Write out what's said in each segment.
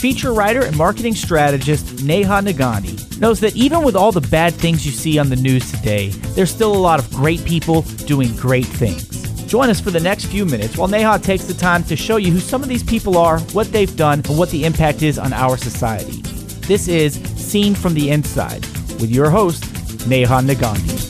Feature writer and marketing strategist Neha Nagandi knows that even with all the bad things you see on the news today, there's still a lot of great people doing great things. Join us for the next few minutes while Neha takes the time to show you who some of these people are, what they've done, and what the impact is on our society. This is Seen from the Inside with your host, Neha Nagandi.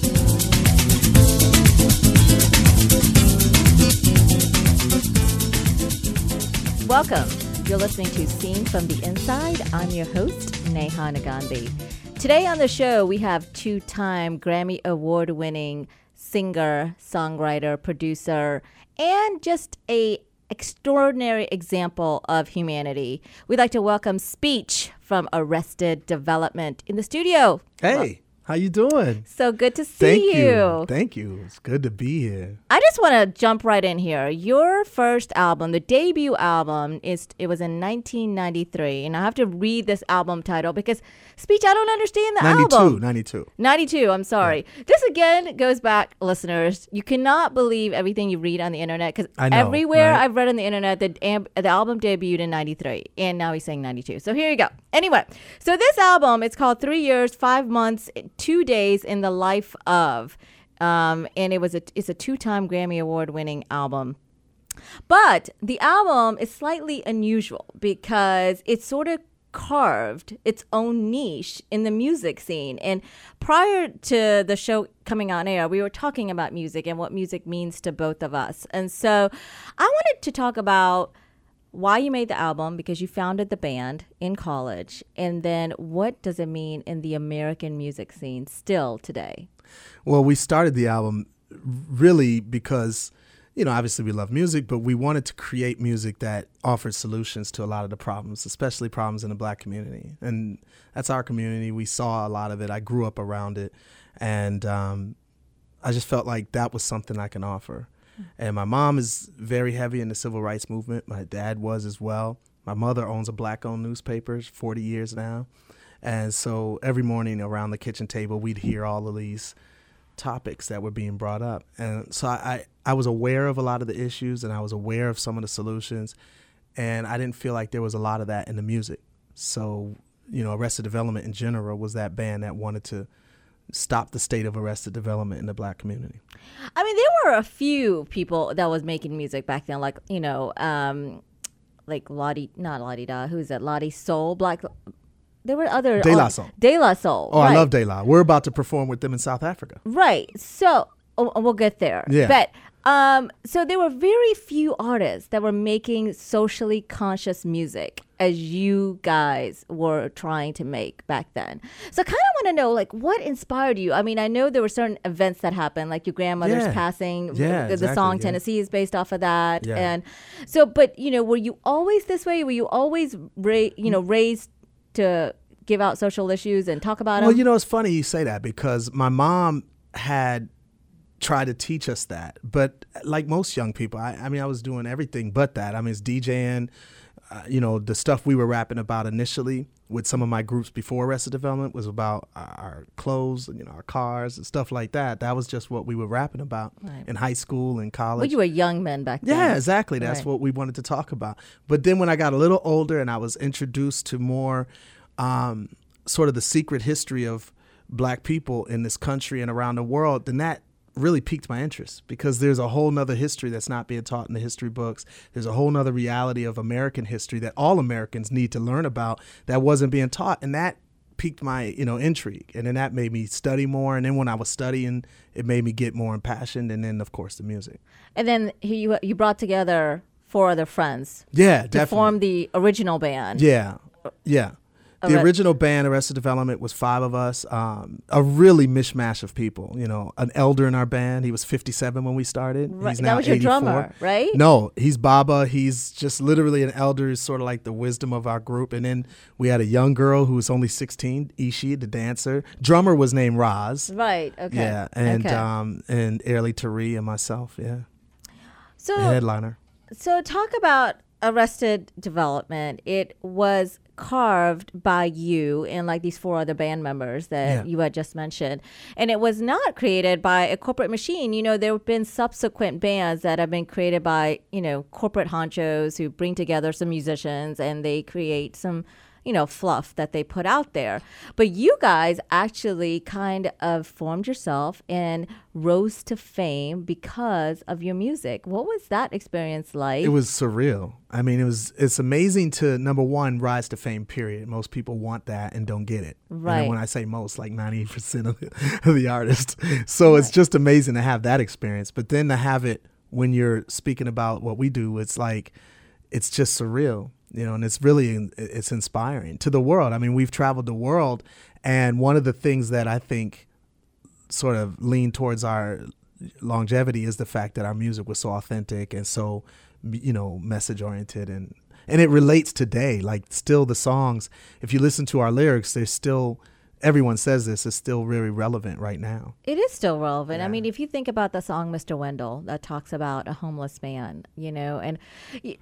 Welcome. You're listening to Seen from the Inside. I'm your host, Neha Nagandi. Today on the show, we have two time Grammy Award winning singer, songwriter, producer, and just a extraordinary example of humanity. We'd like to welcome Speech from Arrested Development in the studio. Hey. Well, how you doing? So good to see Thank you. you. Thank you. It's good to be here. I just want to jump right in here. Your first album, the debut album, is it was in 1993, and I have to read this album title because speech I don't understand the 92, album. 92. 92. I'm sorry. Yeah. This again goes back, listeners. You cannot believe everything you read on the internet because everywhere right? I've read on the internet, the the album debuted in 93, and now he's saying 92. So here you go. Anyway, so this album it's called Three Years, Five Months two days in the life of, um, and it was a it's a two time Grammy Award winning album. But the album is slightly unusual because it's sort of carved its own niche in the music scene. And prior to the show coming on air, we were talking about music and what music means to both of us. And so I wanted to talk about why you made the album because you founded the band in college and then what does it mean in the american music scene still today? Well we started the album really because you know obviously we love music but we wanted to create music that offered solutions to a lot of the problems especially problems in the black community. And that's our community. We saw a lot of it. I grew up around it. And um, i just felt like that was something i can offer and my mom is very heavy in the civil rights movement. My dad was as well. My mother owns a black owned newspaper, 40 years now. And so every morning around the kitchen table, we'd hear all of these topics that were being brought up. And so I, I was aware of a lot of the issues and I was aware of some of the solutions. And I didn't feel like there was a lot of that in the music. So, you know, Arrested Development in general was that band that wanted to stop the state of arrested development in the black community. I mean, there were a few people that was making music back then, like you know, um, like Lottie, not Lottie Da, who's that? Lottie Soul, Black. There were other De La Soul. De La Soul. Oh, right. I love De La. We're about to perform with them in South Africa. Right. So oh, we'll get there. Yeah. But um, so there were very few artists that were making socially conscious music as you guys were trying to make back then. So I kind of want to know, like, what inspired you? I mean, I know there were certain events that happened, like your grandmother's yeah. passing. Yeah, the, exactly, song yeah. Tennessee is based off of that, yeah. and so. But you know, were you always this way? Were you always, ra- you know, raised to give out social issues and talk about well, them? Well, you know, it's funny you say that because my mom had try to teach us that. But like most young people, I, I mean, I was doing everything but that. I mean, it's DJing, you know, the stuff we were rapping about initially with some of my groups before Arrested Development was about our clothes, and, you know, our cars and stuff like that. That was just what we were rapping about right. in high school and college. Well, you were young men back then. Yeah, exactly. That's right. what we wanted to talk about. But then when I got a little older and I was introduced to more um, sort of the secret history of black people in this country and around the world, then that really piqued my interest because there's a whole nother history that's not being taught in the history books. There's a whole nother reality of American history that all Americans need to learn about that wasn't being taught. And that piqued my, you know, intrigue. And then that made me study more. And then when I was studying, it made me get more impassioned. And then of course the music. And then you you brought together four other friends. Yeah, to definitely. form the original band. Yeah. Yeah the original band, Arrested Development, was five of us. Um, a really mishmash of people. You know, an elder in our band. He was 57 when we started. Right. He's now that was your drummer, right? No, he's Baba. He's just literally an elder. He's sort of like the wisdom of our group. And then we had a young girl who was only 16, Eshe, the dancer. Drummer was named Roz. Right. Okay. Yeah, and okay. um, and Aerle Taree and myself. Yeah. So the headliner. So talk about Arrested Development, it was carved by you and like these four other band members that yeah. you had just mentioned. And it was not created by a corporate machine. You know, there have been subsequent bands that have been created by, you know, corporate honchos who bring together some musicians and they create some you know, fluff that they put out there. But you guys actually kind of formed yourself and rose to fame because of your music. What was that experience like? It was surreal. I mean, it was it's amazing to number one rise to fame. Period. Most people want that and don't get it. Right. And when I say most, like ninety percent of the, of the artists. So right. it's just amazing to have that experience. But then to have it when you're speaking about what we do, it's like it's just surreal you know and it's really it's inspiring to the world. I mean we've traveled the world and one of the things that i think sort of lean towards our longevity is the fact that our music was so authentic and so you know message oriented and and it relates today. Like still the songs if you listen to our lyrics they're still everyone says this is still really relevant right now. It is still relevant. Yeah. I mean, if you think about the song Mr. Wendell that talks about a homeless man, you know, and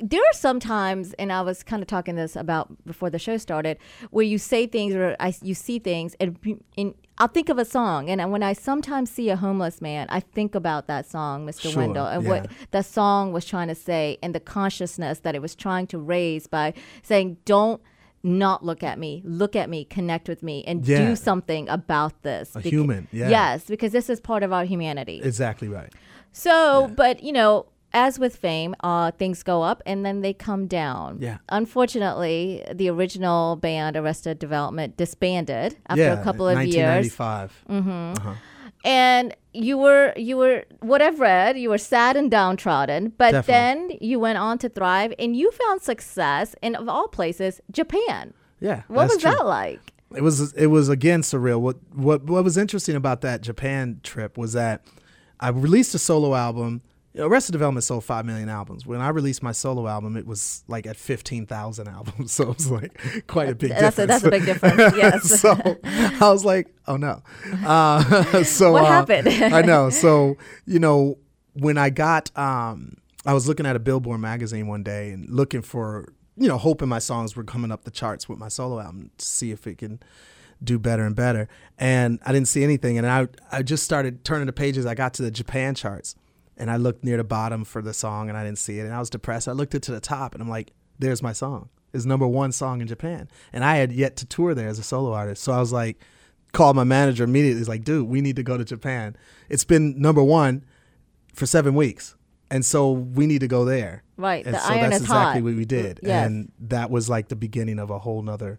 there are some times, and I was kind of talking this about before the show started, where you say things or I, you see things, and, and I'll think of a song, and when I sometimes see a homeless man, I think about that song, Mr. Sure, Wendell, and yeah. what the song was trying to say, and the consciousness that it was trying to raise by saying, don't – not look at me, look at me, connect with me, and yeah. do something about this. A Beca- human, yeah. Yes, because this is part of our humanity. Exactly right. So, yeah. but you know, as with fame, uh, things go up and then they come down. Yeah. Unfortunately, the original band Arrested Development disbanded after yeah, a couple of 1995. years. Mm-hmm. Uh-huh and you were you were what I've read, you were sad and downtrodden, but Definitely. then you went on to thrive and you found success in of all places, Japan. Yeah. What was true. that like? It was it was again surreal. What what what was interesting about that Japan trip was that I released a solo album Arrested Development sold five million albums. When I released my solo album, it was like at fifteen thousand albums, so it was like quite a big that's difference. A, that's a big difference. Yes. so I was like, oh no. Uh, so what uh, happened? I know. So you know, when I got, um, I was looking at a Billboard magazine one day and looking for, you know, hoping my songs were coming up the charts with my solo album to see if it can do better and better. And I didn't see anything, and I I just started turning the pages. I got to the Japan charts and I looked near the bottom for the song and I didn't see it and I was depressed. I looked it to the top and I'm like, there's my song. It's number one song in Japan. And I had yet to tour there as a solo artist. So I was like, called my manager immediately. He's like, dude, we need to go to Japan. It's been number one for seven weeks. And so we need to go there. Right. And the so iron that's is exactly hot. what we did. Yes. And that was like the beginning of a whole nother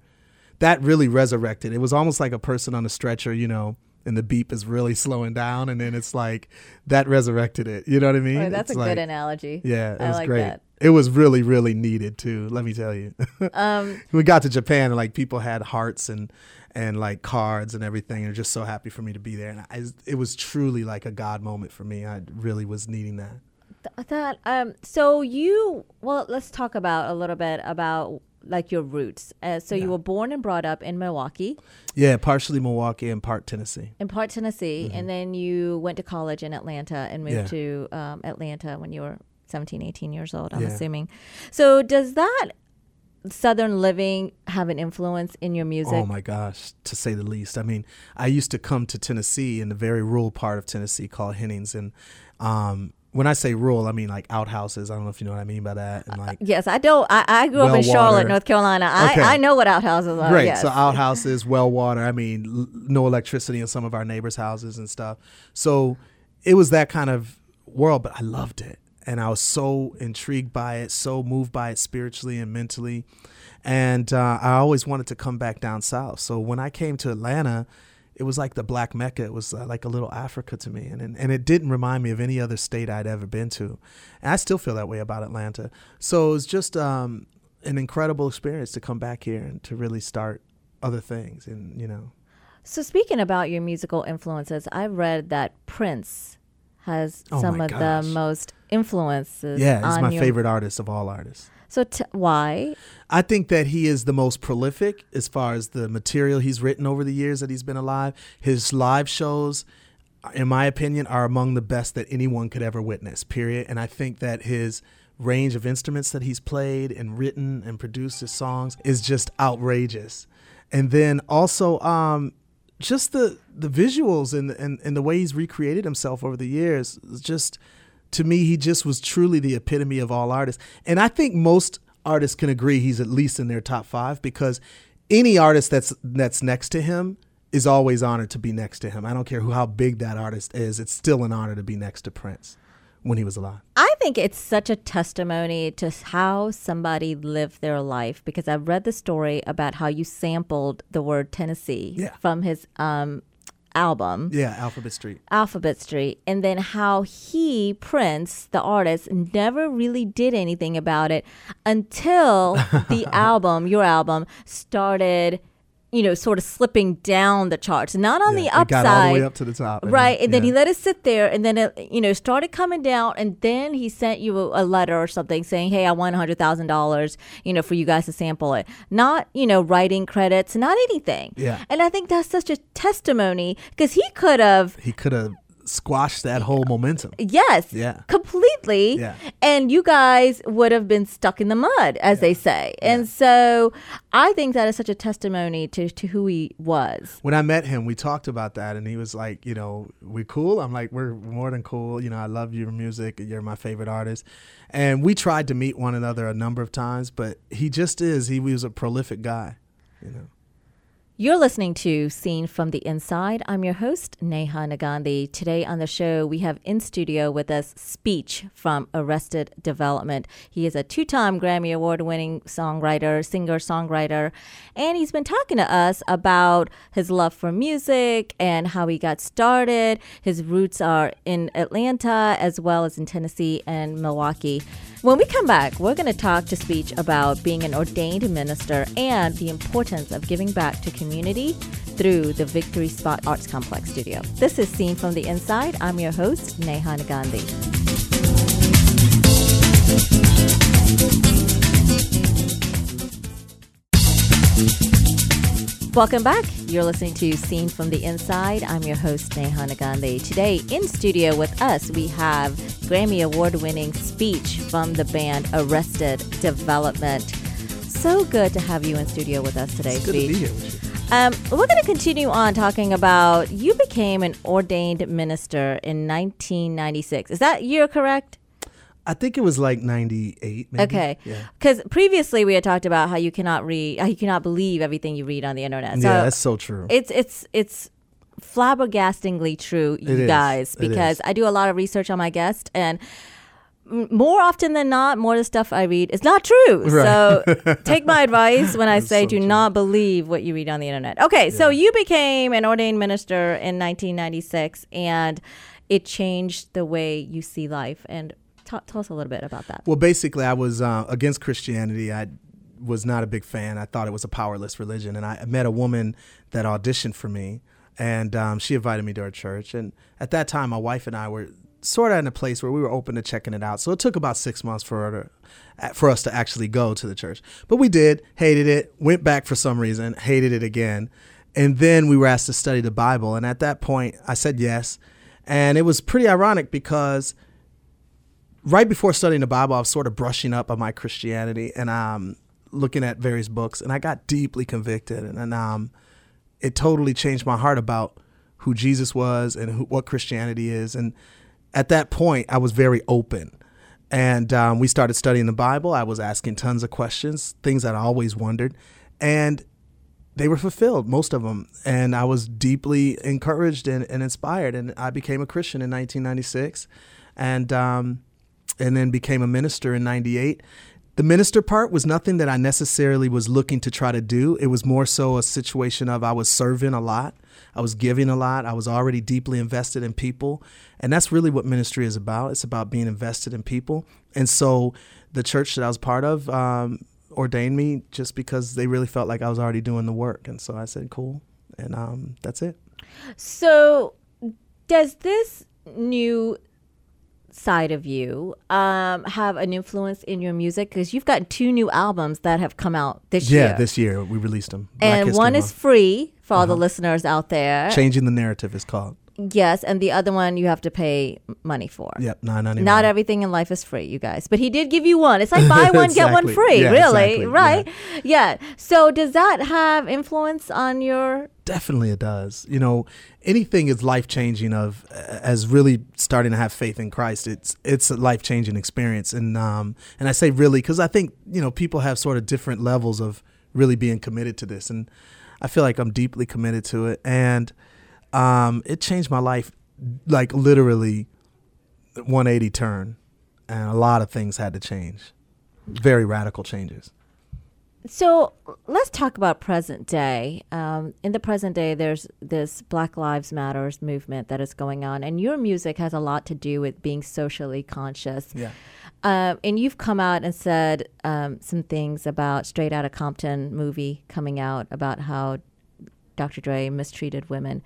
that really resurrected. It was almost like a person on a stretcher, you know, and the beep is really slowing down and then it's like that resurrected it. You know what i mean? oh, that's it's a like, good analogy. yeah it I was like great. that. it was really really needed too let me tell you. Um, we got to japan and like people had hearts and and like cards and everything and just so happy for me to be there and I, it was truly like a god moment for me. I really was needing that. That um so you well let's talk about a little bit about like your roots. Uh, so yeah. you were born and brought up in Milwaukee. Yeah, partially Milwaukee and part Tennessee. In part Tennessee, mm-hmm. and then you went to college in Atlanta and moved yeah. to um, Atlanta when you were 17, 18 years old. I'm yeah. assuming. So does that southern living have an influence in your music? Oh my gosh, to say the least. I mean, I used to come to Tennessee in the very rural part of Tennessee called Hennings, and um, when I say rural, I mean like outhouses. I don't know if you know what I mean by that. And like yes, I don't. I, I grew well up in Charlotte, water. North Carolina. I, okay. I know what outhouses are. Great. Yes. So outhouses, well water. I mean, l- no electricity in some of our neighbors' houses and stuff. So it was that kind of world, but I loved it, and I was so intrigued by it, so moved by it spiritually and mentally, and uh, I always wanted to come back down south. So when I came to Atlanta it was like the black mecca. It was uh, like a little africa to me and, and and it didn't remind me of any other state i'd ever been to. And i still feel that way about atlanta. So it was just um, an incredible experience to come back here and to really start other things and you know. So speaking about your musical influences i've read that prince has oh some of gosh. the most influences yeah he's my your... favorite artist of all artists so t- why? I think that he is the most prolific as far as the material he's written over the years that he's been alive. His live shows, in my opinion, are among the best that anyone could ever witness. Period. And I think that his range of instruments that he's played and written and produced his songs is just outrageous. And then also um, just the the visuals and, and and the way he's recreated himself over the years is just to me he just was truly the epitome of all artists. And I think most artists can agree he's at least in their top 5 because any artist that's that's next to him is always honored to be next to him. I don't care who how big that artist is. It's still an honor to be next to Prince when he was alive. I think it's such a testimony to how somebody lived their life because I've read the story about how you sampled the word Tennessee yeah. from his um, album. Yeah, Alphabet Street. Alphabet Street. And then how he, Prince, the artist, never really did anything about it until the album, your album, started you know, sort of slipping down the charts, not on yeah, the upside. got all the way up to the top. right. Then, and then he let it sit there and then it, you know, started coming down. And then he sent you a, a letter or something saying, hey, I want $100,000, you know, for you guys to sample it. Not, you know, writing credits, not anything. Yeah. And I think that's such a testimony because he could have. He could have squash that whole momentum. Yes. Yeah. Completely. Yeah. And you guys would have been stuck in the mud, as yeah. they say. Yeah. And so I think that is such a testimony to, to who he was. When I met him, we talked about that, and he was like, you know, we cool? I'm like, we're more than cool. You know, I love your music. You're my favorite artist. And we tried to meet one another a number of times, but he just is. He was a prolific guy, you know. You're listening to Seen from the Inside. I'm your host, Neha Nagandhi. Today on the show, we have in studio with us Speech from Arrested Development. He is a two time Grammy Award winning songwriter, singer songwriter, and he's been talking to us about his love for music and how he got started. His roots are in Atlanta as well as in Tennessee and Milwaukee. When we come back, we're going to talk to Speech about being an ordained minister and the importance of giving back to community through the Victory Spot Arts Complex studio. This is Seen from the Inside. I'm your host, Neha Nagandhi. Welcome back. You're listening to Seen from the Inside. I'm your host, Neha Nagandhi. Today, in studio with us, we have Grammy Award winning speech from the band Arrested Development. So good to have you in studio with us today, it's Speech. Good to be here with you. Um, we're going to continue on talking about you became an ordained minister in 1996. Is that year correct? I think it was like 98. Maybe. Okay. Because previously we had talked about how you cannot read, how you cannot believe everything you read on the internet. So yeah, that's so true. It's, it's, it's, flabbergastingly true, you it guys, is. because I do a lot of research on my guest and more often than not, more of the stuff I read is not true. Right. So take my advice when I say so do true. not believe what you read on the internet. Okay, yeah. so you became an ordained minister in 1996 and it changed the way you see life. And tell us a little bit about that. Well, basically, I was uh, against Christianity. I was not a big fan. I thought it was a powerless religion. And I met a woman that auditioned for me and um, she invited me to her church. And at that time, my wife and I were sort of in a place where we were open to checking it out. So it took about six months for to, for us to actually go to the church. But we did, hated it, went back for some reason, hated it again, and then we were asked to study the Bible. And at that point, I said yes, and it was pretty ironic because right before studying the Bible, I was sort of brushing up on my Christianity and um, looking at various books, and I got deeply convicted, and, and um it totally changed my heart about who Jesus was and who, what Christianity is. And at that point, I was very open. And um, we started studying the Bible. I was asking tons of questions, things that I always wondered. And they were fulfilled, most of them. And I was deeply encouraged and, and inspired. And I became a Christian in 1996 and, um, and then became a minister in 98 the minister part was nothing that I necessarily was looking to try to do. It was more so a situation of I was serving a lot, I was giving a lot, I was already deeply invested in people. And that's really what ministry is about. It's about being invested in people. And so the church that I was part of um, ordained me just because they really felt like I was already doing the work. And so I said, cool. And um, that's it. So does this new side of you um, have an influence in your music? Because you've got two new albums that have come out this yeah, year. Yeah, this year we released them. Black and History one Month. is free for all Uh-huh. the listeners out there. Changing the Narrative is called. Yes, and the other one you have to pay money for. Yep, nine ninety. Not everything in life is free, you guys. But he did give you one. It's like buy one get one free, yeah, really, exactly. right? Yeah. yeah. So does that have influence on your? Definitely, it does. You know, anything is life changing. Of as really starting to have faith in Christ, it's it's a life changing experience. And um and I say really because I think you know people have sort of different levels of really being committed to this, and I feel like I'm deeply committed to it, and um, it changed my life like literally 180 turn. And a lot of things had to change. Very radical changes. So let's talk about present day. Um, in the present day there's this black lives matters movement that is going on and your music has a lot to do with being socially conscious. Yeah. Um, and you've come out and said um, some things about straight out of compton movie coming out about how dr dre mistreated women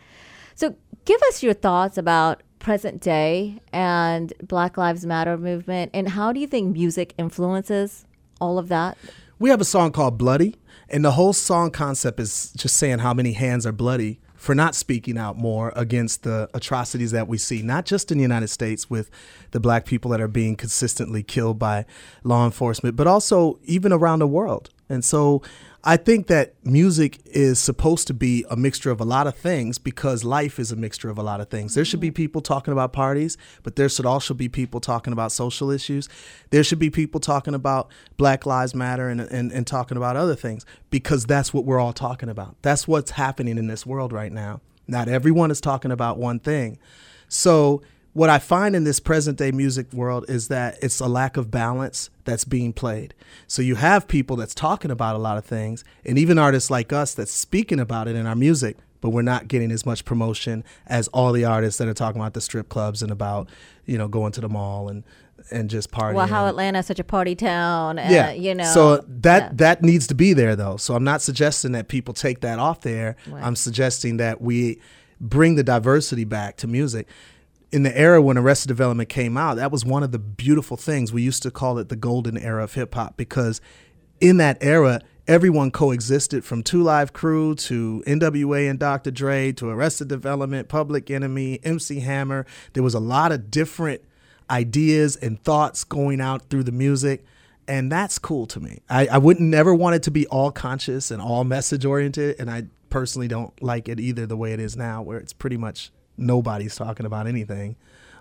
so give us your thoughts about present day and Black Lives Matter movement, and how do you think music influences all of that? We have a song called Bloody, and the whole song concept is just saying how many hands are bloody for not speaking out more against the atrocities that we see, not just in the United States with the black people that are being consistently killed by law enforcement, but also even around the world. And so I think that music is supposed to be a mixture of a lot of things because life is a mixture of a lot of things. There should be mm-hmm. people talking about parties, but there should also be people talking about social issues. There should be people talking about Black Lives Matter and, and, and talking about other things because that's what we're all talking about. That's what's happening in this world right now. Not everyone is talking about one thing. So what I find in this present day music world is that it's a lack of balance that's being played. So you have people that's talking about a lot of things, and even artists like us that's speaking about it in our music, but we're not getting as much promotion as all the artists that are talking about the strip clubs and about, you know, going to the mall and and just partying. Well, how Atlanta's such a party town. Uh, yeah, you know. So that yeah. that needs to be there though. So I'm not suggesting that people take that off there. Right. I'm suggesting that we bring the diversity back to music in the era when Arrested Development came out, that was one of the beautiful things. We used to call it the golden era of hip hop because in that era, everyone coexisted from Two Live Crew to NWA and Dr. Dre to Arrested Development, Public Enemy, MC Hammer. There was a lot of different ideas and thoughts going out through the music. And that's cool to me. I, I wouldn't never want it to be all conscious and all message oriented. And I personally don't like it either the way it is now, where it's pretty much nobody's talking about anything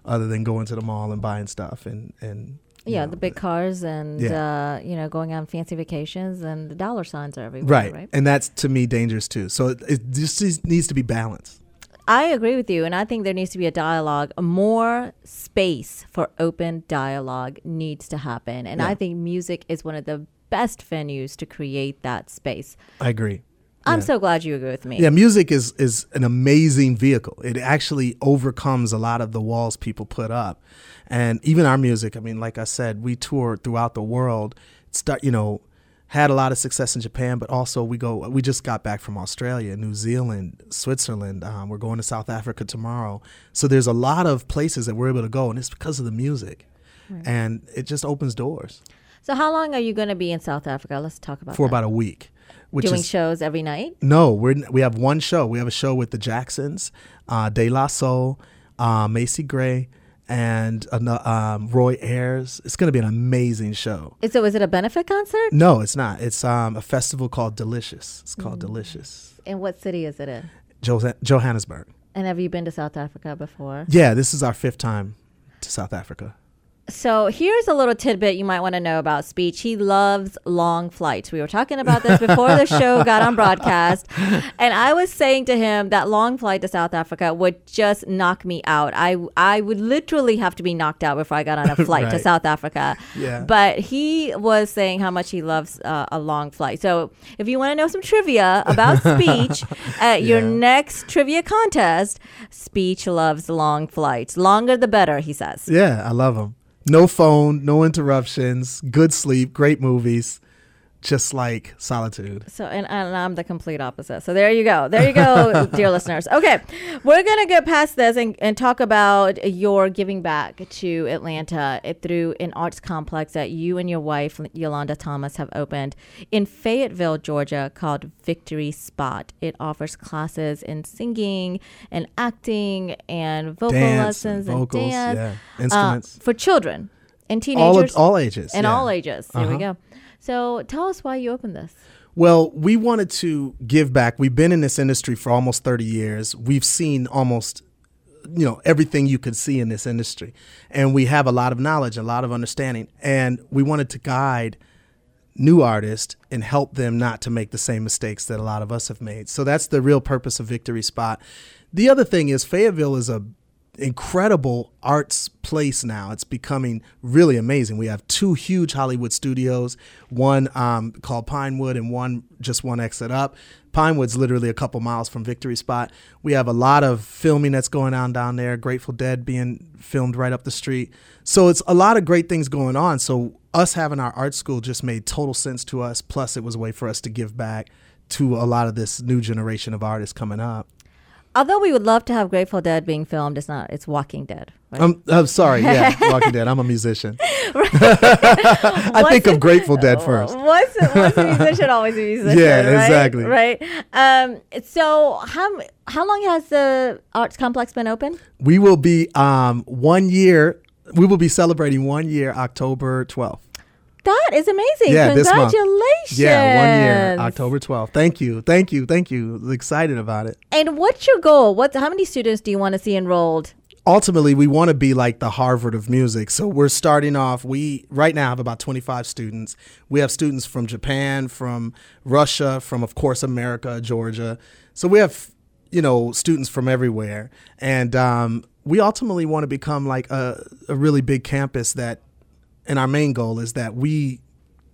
other than going to the mall and buying stuff and and yeah, know, the big cars and yeah. uh, you know going on fancy vacations and the dollar signs are everywhere. Right, right? and that's to me dangerous too. So it, it just needs to be balanced. I agree with you, and I think there needs to be a dialogue. More space for open dialogue needs to happen, and yeah. I think music is one of the best venues to create that space. I agree. I'm yeah. so glad you agree with me. Yeah, music is is an amazing vehicle. It actually overcomes a lot of the walls people put up, and even our music. I mean, like I said, we tour throughout the world. Start, you know, had a lot of success in Japan, but also we go. We just got back from Australia, New Zealand, Switzerland. Um, we're going to South Africa tomorrow. So there's a lot of places that we're able to go, and it's because of the music, right. and it just opens doors. So how long are you going to be in South Africa? Let's talk about for that. about a week. Which Doing is, shows every night? No, we we have one show. We have a show with the Jacksons, uh, De La Soul, uh, Macy Gray, and uh, um, Roy Ayers. It's going to be an amazing show. So, is it a benefit concert? No, it's not. It's um, a festival called Delicious. It's called mm. Delicious. And what city is it in? Jo- Johannesburg. And have you been to South Africa before? Yeah, this is our fifth time to South Africa. So here's a little tidbit you might want to know about Speech. He loves long flights. We were talking about this before the show got on broadcast, and I was saying to him that long flight to South Africa would just knock me out. I I would literally have to be knocked out before I got on a flight right. to South Africa. Yeah. But he was saying how much he loves uh, a long flight. So if you want to know some trivia about Speech at your next trivia contest, Speech loves long flights. Longer the better, he says. Yeah, I love them. No phone, no interruptions, good sleep, great movies. Just like solitude. So, and, and, I'm the complete opposite. So there you go. There you go, dear listeners. Okay, we're gonna get past this and, and talk about your giving back to Atlanta through an arts complex that you and your wife Yolanda Thomas have opened in Fayetteville, Georgia, called Victory Spot. It offers classes in singing and acting and vocal dance, lessons and, vocals, dance, yeah. Uh, instruments uh, for children and teenagers, all, all ages, and yeah. all ages. There uh-huh. we go. So tell us why you opened this. Well, we wanted to give back. We've been in this industry for almost 30 years. We've seen almost you know everything you could see in this industry and we have a lot of knowledge a lot of understanding and we wanted to guide new artists and help them not to make the same mistakes that a lot of us have made so that's the real purpose of victory spot the other thing is fayetteville is a incredible arts place now. It's becoming really amazing. We have two huge Hollywood studios, one um, called Pinewood and one just one exit up. Pinewood's literally a couple miles from Victory Spot. We have a lot of filming that's going on down there. Grateful Dead being filmed right up the street. So it's a lot of great things going on. So us having our art school just made total sense to us. Plus, it was a way for us to give back to a lot of this new generation of artists coming up although we would love to have Grateful Dead being filmed, it's not. It's Walking Dead. Right? I'm, I'm sorry. Yeah, Walking Dead. I'm a musician. I think of Grateful Dead first. What's, what's a musician always a musician? Yeah, right? exactly. Right. Um, so how how long has the arts complex been open? We will be um, one year. We will be celebrating one year, October twelfth. That is amazing. Yeah, Congratulations. Yeah, one year, October 12th. Thank you. Thank you. Thank you. Excited about it. And what's your goal? What how many students do you want to see enrolled? Ultimately, we want to be like the Harvard of music. So we're starting off we right now have about 25 students. We have students from Japan, from Russia, from of course America, Georgia. So we have you know students from everywhere and um, we ultimately want to become like a, a really big campus that and our main goal is that we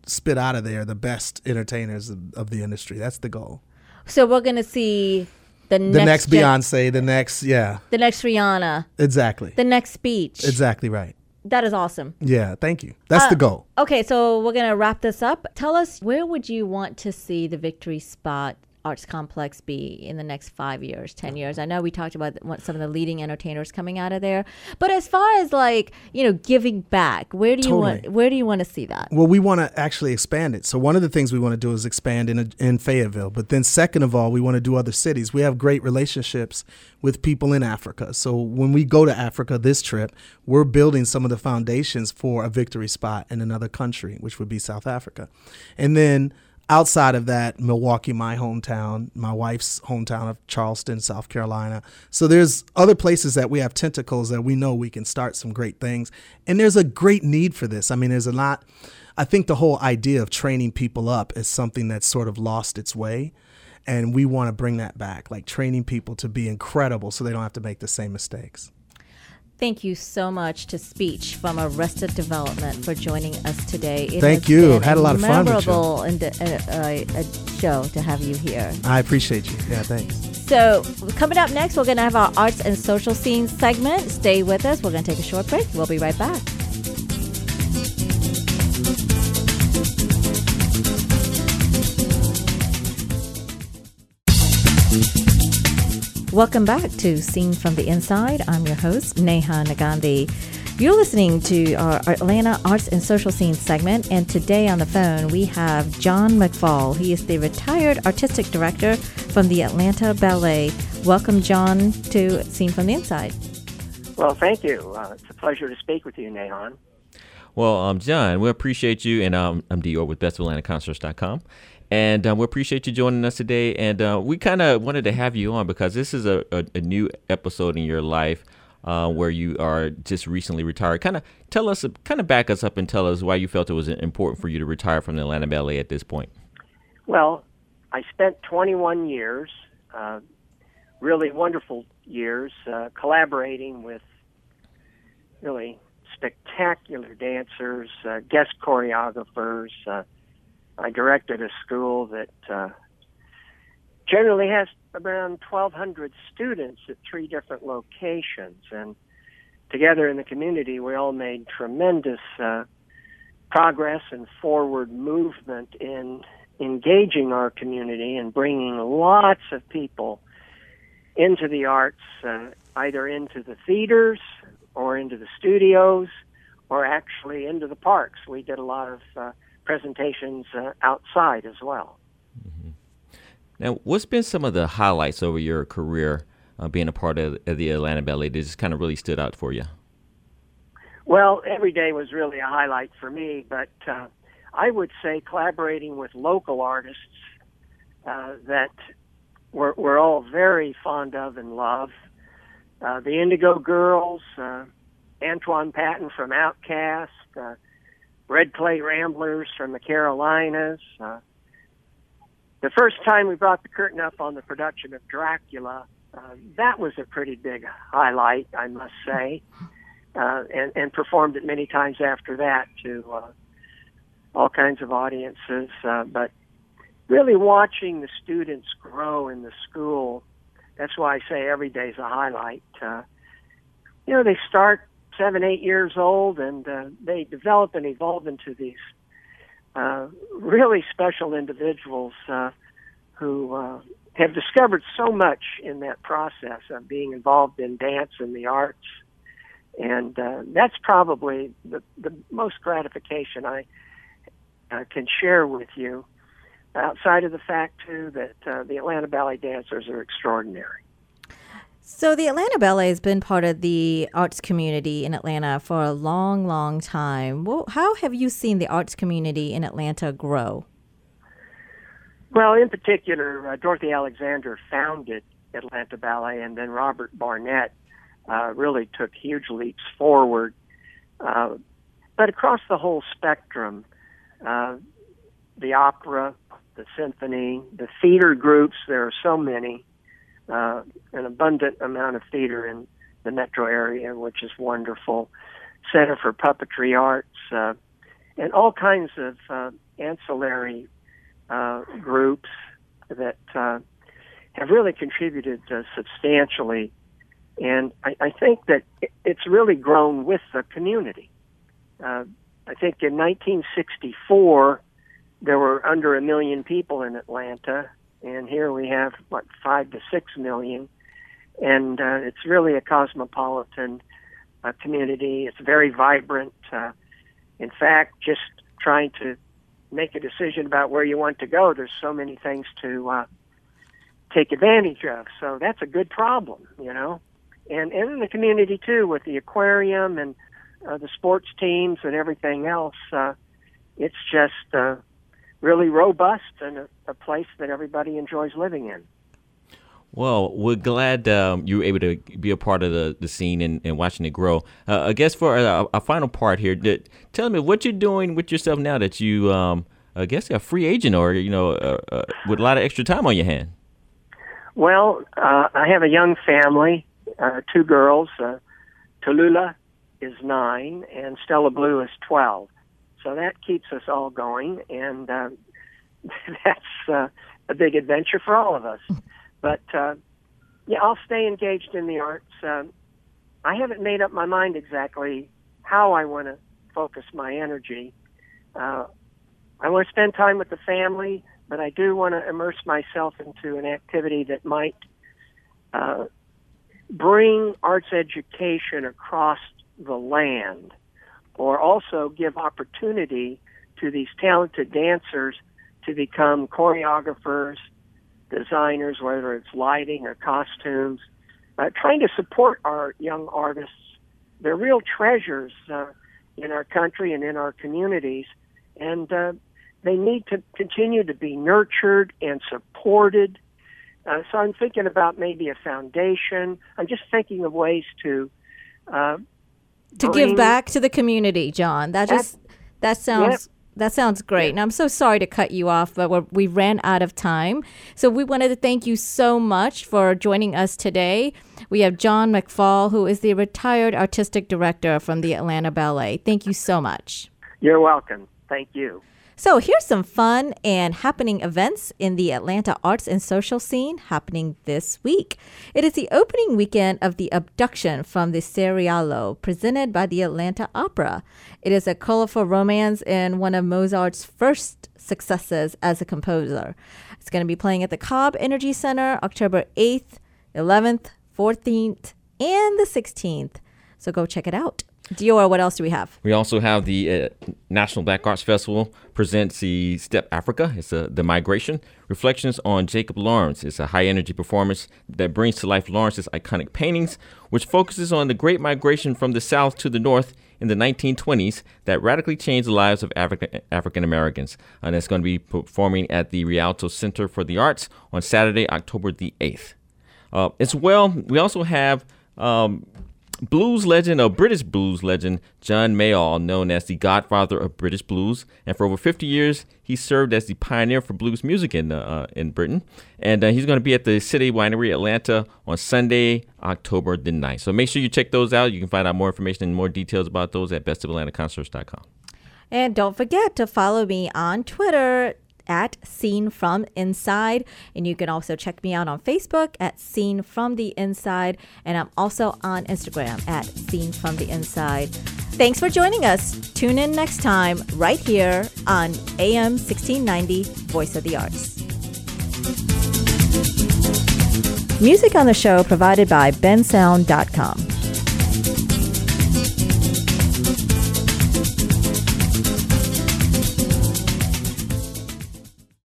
spit out of there the best entertainers of, of the industry. That's the goal. So we're gonna see the, the next, next Beyonce, the next yeah, the next Rihanna, exactly, the next speech, exactly right. That is awesome. Yeah, thank you. That's uh, the goal. Okay, so we're gonna wrap this up. Tell us where would you want to see the victory spot arts complex be in the next five years, 10 years? I know we talked about some of the leading entertainers coming out of there, but as far as like, you know, giving back, where do you want, where do you want to see that? Well, we want to actually expand it. So one of the things we want to do is expand in, in Fayetteville, but then second of all, we want to do other cities. We have great relationships with people in Africa. So when we go to Africa this trip, we're building some of the foundations for a victory spot in another country, which would be South Africa. And then outside of that, Milwaukee, my hometown, my wife's hometown of Charleston, South Carolina. So there's other places that we have tentacles that we know we can start some great things. And there's a great need for this. I mean, there's a lot. I think the whole idea of training people up is something that's sort of lost its way. And we want to bring that back, like training people to be incredible so they don't have to make the same mistakes. Thank you so much to Speech from Arrested Development for joining us today. It Thank you. Had a lot of fun. Memorable and uh, a show to have you here. I appreciate you. Yeah, thanks. So coming up next, we're going to have our arts and social scenes segment. Stay with us. We're going to take a short break. We'll be right back. Welcome back to Seen from the Inside. I'm your host, Neha Nagandhi. You're listening to our Atlanta Arts and Social Scene segment, and today on the phone we have John McFall. He is the retired artistic director from the Atlanta Ballet. Welcome, John, to Seen from the Inside. Well, thank you. Uh, it's a pleasure to speak with you, Nehan. Well, um, John, we appreciate you, and um, I'm Dior with BestAtlantaConcerts.com. And um, we appreciate you joining us today. And uh, we kind of wanted to have you on because this is a, a, a new episode in your life uh, where you are just recently retired. Kind of tell us, kind of back us up and tell us why you felt it was important for you to retire from the Atlanta Ballet at this point. Well, I spent 21 years, uh, really wonderful years, uh, collaborating with really spectacular dancers, uh, guest choreographers I directed a school that uh, generally has around 1,200 students at three different locations, and together in the community, we all made tremendous uh, progress and forward movement in engaging our community and bringing lots of people into the arts, uh, either into the theaters or into the studios or actually into the parks. We did a lot of uh, presentations uh, outside as well. Mm-hmm. Now, what's been some of the highlights over your career uh, being a part of, of, the Atlanta Ballet that just kind of really stood out for you? Well, every day was really a highlight for me, but uh, I would say collaborating with local artists uh, that we're, we're all very fond of and love. Uh, the Indigo Girls, uh, Antwan Patton from OutKast, uh, Red Clay Ramblers from the Carolinas. Uh, the first time we brought the curtain up on the production of Dracula, uh, that was a pretty big highlight, I must say, uh, and, and performed it many times after that to uh, all kinds of audiences. Uh, but really watching the students grow in the school, that's why I say every day is a highlight. Uh, you know, they start seven, eight years old, and uh, they develop and evolve into these uh, really special individuals uh, who uh, have discovered so much in that process of being involved in dance and the arts. And uh, that's probably the, the most gratification I uh, can share with you, outside of the fact, too, that uh, the Atlanta Ballet dancers are extraordinary. So, the Atlanta Ballet has been part of the arts community in Atlanta for a long, long time. Well, how have you seen the arts community in Atlanta grow? Well, in particular, uh, Dorothy Alexander founded Atlanta Ballet, and then Robert Barnett uh, really took huge leaps forward. Uh, but across the whole spectrum, uh, the opera, the symphony, the theater groups, there are so many, uh, an abundant amount of theater in the metro area, which is wonderful. Center for Puppetry Arts, uh, and all kinds of uh, ancillary uh, groups that uh, have really contributed uh, substantially. And I, I think that it's really grown with the community. Uh, I think in 1964, there were under a million people in Atlanta, and here we have what five to six million, and uh, it's really a cosmopolitan uh, community. It's very vibrant. Uh, in fact, just trying to make a decision about where you want to go, there's so many things to uh, take advantage of. So that's a good problem, you know. And, and in the community too, with the aquarium and uh, the sports teams and everything else, uh, it's just uh, really robust and a, a place that everybody enjoys living in. Well, we're glad um, you were able to be a part of the, the scene and, and watching it grow. Uh, I guess for a, a final part here, that, tell me what you're doing with yourself now that you, um, I guess, a free agent or you know, uh, uh, with a lot of extra time on your hand. Well, uh, I have a young family, uh, two girls. Uh, Tallulah is nine, and Stella Blue is twelve. So that keeps us all going, and uh, that's uh, a big adventure for all of us. But uh, yeah, I'll stay engaged in the arts. Um, I haven't made up my mind exactly how I want to focus my energy. Uh, I want to spend time with the family, but I do want to immerse myself into an activity that might uh, bring arts education across the land or also give opportunity to these talented dancers to become choreographers, designers, whether it's lighting or costumes, uh, trying to support our young artists. They're real treasures uh, in our country and in our communities, and uh, they need to continue to be nurtured and supported. Uh, so I'm thinking about maybe a foundation. I'm just thinking of ways to uh, to give back to the community, John. That just that sounds that sounds great. And I'm so sorry to cut you off, but we ran out of time. So we wanted to thank you so much for joining us today. We have John McFall, who is the retired artistic director from the Atlanta Ballet. Thank you so much. You're welcome. Thank you. So here's some fun and happening events in the Atlanta arts and social scene happening this week. It is the opening weekend of The Abduction from the Seraglio, presented by the Atlanta Opera. It is a colorful romance and one of Mozart's first successes as a composer. It's going to be playing at the Cobb Energy Center October 8th, 11th, 14th, and the 16th. So go check it out. Dior, what else do we have? We also have the uh, National Black Arts Festival presents the Step Afrika. It's a, the migration reflections on Jacob Lawrence. It's a high energy performance that brings to life Lawrence's iconic paintings, which focuses on the great migration from the south to the north in the 1920s that radically changed the lives of African African Americans. And it's going to be performing at the Rialto Center for the Arts on Saturday, October the 8th. Uh, as well, we also have um, blues legend, a British blues legend, John Mayall, known as the godfather of British blues. And for over 50 years, he served as the pioneer for blues music in, uh, in Britain. And uh, he's going to be at the City Winery Atlanta on Sunday, October the 9th. So make sure you check those out. You can find out more information and more details about those at bestofatlantaconcerts.com. And don't forget to follow me on Twitter at Scene From Inside. And you can also check me out on Facebook at Scene From the Inside. And I'm also on Instagram at Scene From the Inside. Thanks for joining us. Tune in next time right here on AM 1690 Voice of the Arts. Music on the show provided by bensound.com.